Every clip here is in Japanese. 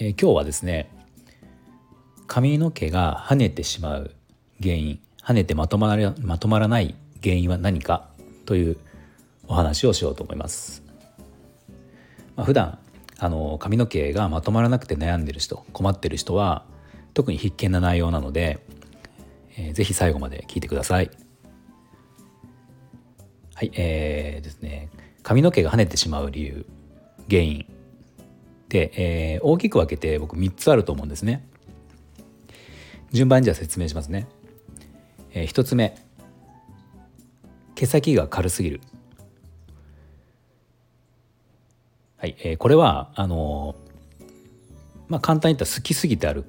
えー、今日はですね髪の毛が跳ねてしまう原因跳ねてまとまらまとまらない原因は何かというお話をしようと思います。まあ、普段あの髪の毛がまとまらなくて悩んでる人困ってる人は特に必見な内容なので、えー、ぜひ最後まで聞いてください。はい、えー、ですね髪の毛が跳ねてしまう理由原因で、えー、大きく分けて僕3つあると思うんですね。順番にじゃあ説明しますね。えー、1つ目毛先が軽すぎる。はい、えー、これはあのー、まあ簡単に言ったら好きすぎてある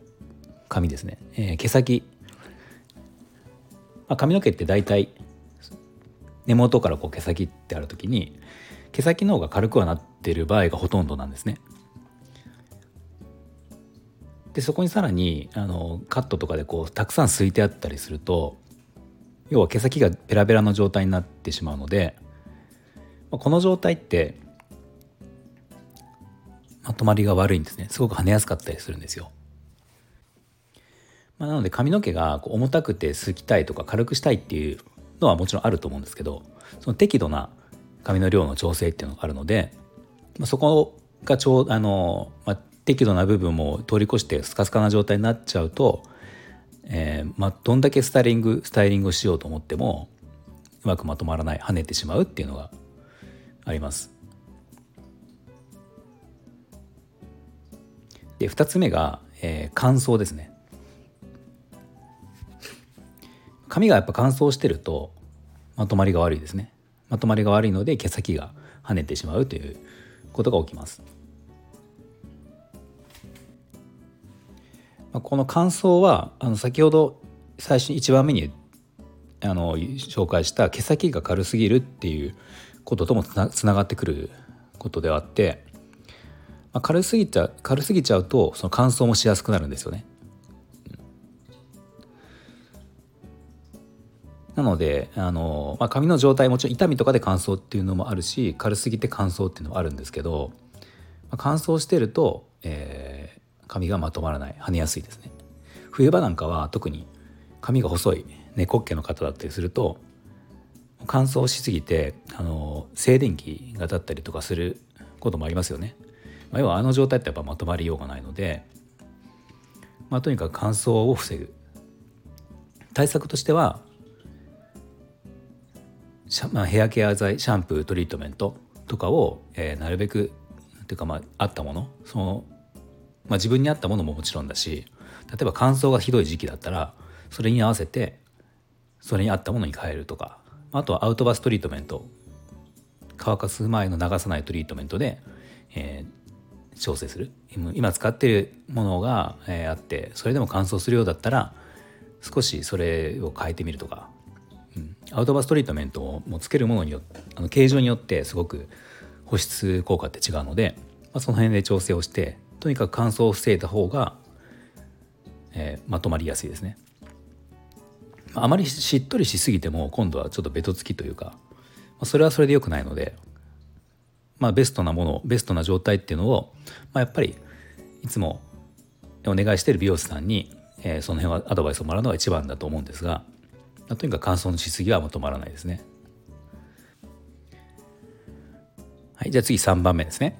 髪ですね。えー、毛先、まあ、髪の毛って大体根元からこう毛先ってある時に毛先の方が軽くはなってる場合がほとんどなんですね。でそこにさらにあのカットとかでこうたくさんすいてあったりすると要は毛先がベラベラの状態になってしまうのでこの状態ってまとまりが悪いんですねすごく跳ねやすかったりするんですよ。まあ、なので髪の毛がこう重たくてすきたいとか軽くしたいっていうのはもちろんあると思うんですけどその適度な髪の量の調整っていうのがあるので、まあ、そこがちょうあの、まあ、適度な部分も通り越してスカスカな状態になっちゃうと、えーまあ、どんだけスタイリングスタイリングをしようと思ってもうまくまとまらない跳ねてしまうっていうのがあります。で2つ目が、えー、乾燥ですね。髪がやっぱ乾燥してるとまとまりが悪いですね。まとまりが悪いので毛先が跳ねてしまうということが起きます。この感想はあの先ほど最初に1番目にあの紹介した毛先が軽すぎるっていうことともつながってくることではあって、まあ、軽すぎちゃ軽すぎちゃうとその乾燥もしやすくなるんですよね。なのであの、まあ、髪の状態もちろん痛みとかで乾燥っていうのもあるし軽すぎて乾燥っていうのもあるんですけど、まあ、乾燥してると、え髪がまとまらない跳ねやすいですね。冬場なんかは特に髪が細い猫っ毛の方だったりすると乾燥しすぎてあの静電気が立ったりとかすることもありますよね、まあ、要はあの状態ってやっぱまとまりようがないので、まあ、とにかく乾燥を防ぐ。対策としてはまあ、ヘアケア剤シャンプートリートメントとかを、えー、なるべくというかまああったものそのまあ、自分に合ったものももちろんだし例えば乾燥がひどい時期だったらそれに合わせてそれに合ったものに変えるとかあとはアウトバストリートメント乾かす前の流さないトリートメントで、えー、調整する。今使ってるものが、えー、あってそれでも乾燥するようだったら少しそれを変えてみるとか、うん、アウトバストリートメントをもうつけるものによってあの形状によってすごく保湿効果って違うので、まあ、その辺で調整をしてとにかく乾燥を防いだ方が、えー、まとまりやすいですね。あまりしっとりしすぎても今度はちょっとベトつきというか、それはそれで良くないので、まあ、ベストなものベストな状態っていうのを、まあ、やっぱりいつもお願いしている美容師さんに、えー、その辺はアドバイスをもらうのが一番だと思うんですが、とにかく乾燥のしすぎはまとまらないですね。はい、じゃあ次3番目ですね。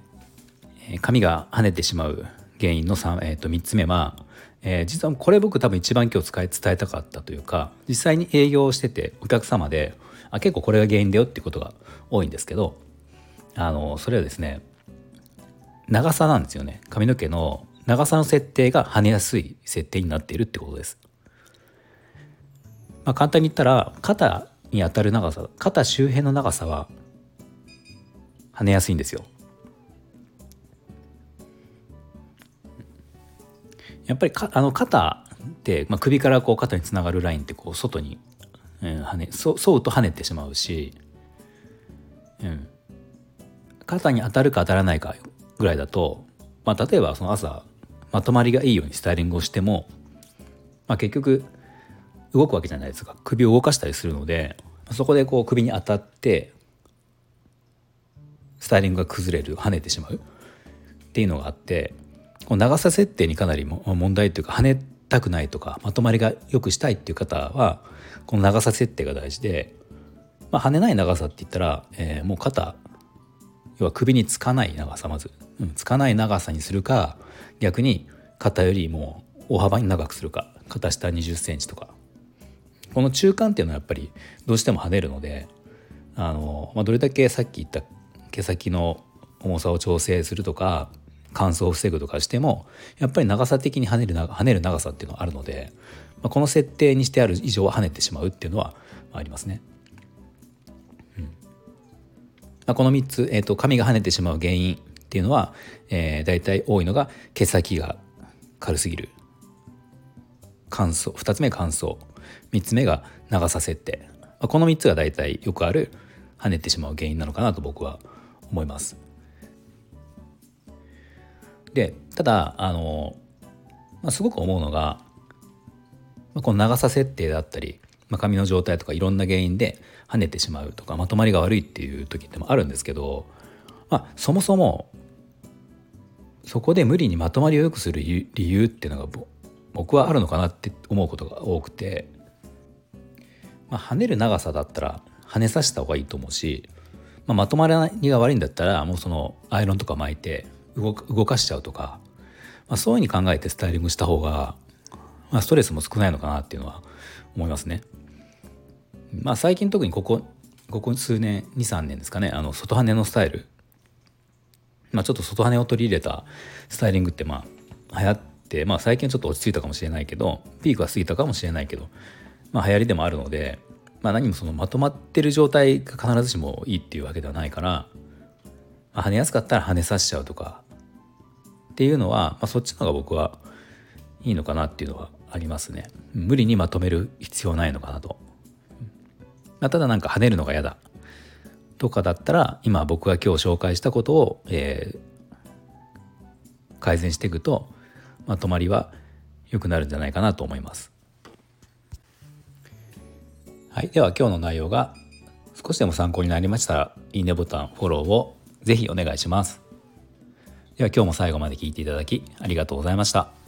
髪が跳ねてしまう原因の 3,、えー、と3つ目は、えー、実はこれ僕多分一番今日伝えたかったというか実際に営業しててお客様であ結構これが原因だよっていうことが多いんですけどあのそれはですね長さなんですよね髪の毛の長さの設定が跳ねやすい設定になっているってことです。まあ、簡単に言ったら肩に当たる長さ肩周辺の長さは跳ねやすいんですよ。やっぱりかあの肩って、まあ、首からこう肩につながるラインってこう外に、うん、跳ねそ沿うと跳ねてしまうし、うん、肩に当たるか当たらないかぐらいだと、まあ、例えばその朝まとまりがいいようにスタイリングをしても、まあ、結局動くわけじゃないですか。首を動かしたりするのでそこでこう首に当たってスタイリングが崩れる跳ねてしまうっていうのがあってこ長さ設定にかなり問題というか跳ねたくないとかまとまりが良くしたいっていう方はこの長さ設定が大事で、まあ、跳ねない長さって言ったら、えー、もう肩要は首につかない長さまず、うん、つかない長さにするか逆に肩よりも大幅に長くするか肩下2 0センチとか。この中間っていうのはやっぱりどうしても跳ねるのであの、まあ、どれだけさっき言った毛先の重さを調整するとか乾燥を防ぐとかしてもやっぱり長さ的に跳ねる跳ねる長さっていうのはあるので、まあ、この設定にしてある以上は跳ねてしまうっていうのはありますね。うんまあ、この3つ、えーと、髪が跳ねてしまう原因っていうのは、えー、大体多いのが毛先が軽すぎる乾燥2つ目乾燥3つ目が長さ設定、この3つが大体よくある跳ねてしまう原因なのかなと僕は思います。でただあの、まあ、すごく思うのが、まあ、この長さ設定だったり、まあ、髪の状態とかいろんな原因で跳ねてしまうとかまとまりが悪いっていう時ってもあるんですけど、まあ、そもそもそこで無理にまとまりを良くする理由っていうのが僕はあるのかなって思うことが多くて、まあ、跳ねる長さだったら跳ねさせた方がいいと思うし、まあ、まとまりが悪いんだったらもうそのアイロンとか巻いて動かしちゃうとか、まあ、そういうふうに考えてスタイリングした方が、まあ、ストレスも少ないのかなっていうのは思いますね。まあ、最近特にここここ数年23年ですかねあの外羽のスタイル、まあ、ちょっと外羽を取り入れたスタイリングってまあ流行って、まあ、最近ちょっと落ち着いたかもしれないけどピークは過ぎたかもしれないけど、まあ、流行りでもあるので、まあ、何もそのまとまってる状態が必ずしもいいっていうわけではないから、まあ、跳ねやすかったら跳ねさせちゃうとかっていうのは、まあ、そっちの方が僕はいいのかなっていうのはありますね。無理にまとめる必要ないのかなと、まあ、ただなんか跳ねるのが嫌だ。とかだったら今僕が今日紹介したことを、えー、改善していくとまとまりは良くなるんじゃないかなと思います。はい。では今日の内容が少しでも参考になりましたらいいねボタンフォローをぜひお願いします。では今日も最後まで聞いていただきありがとうございました。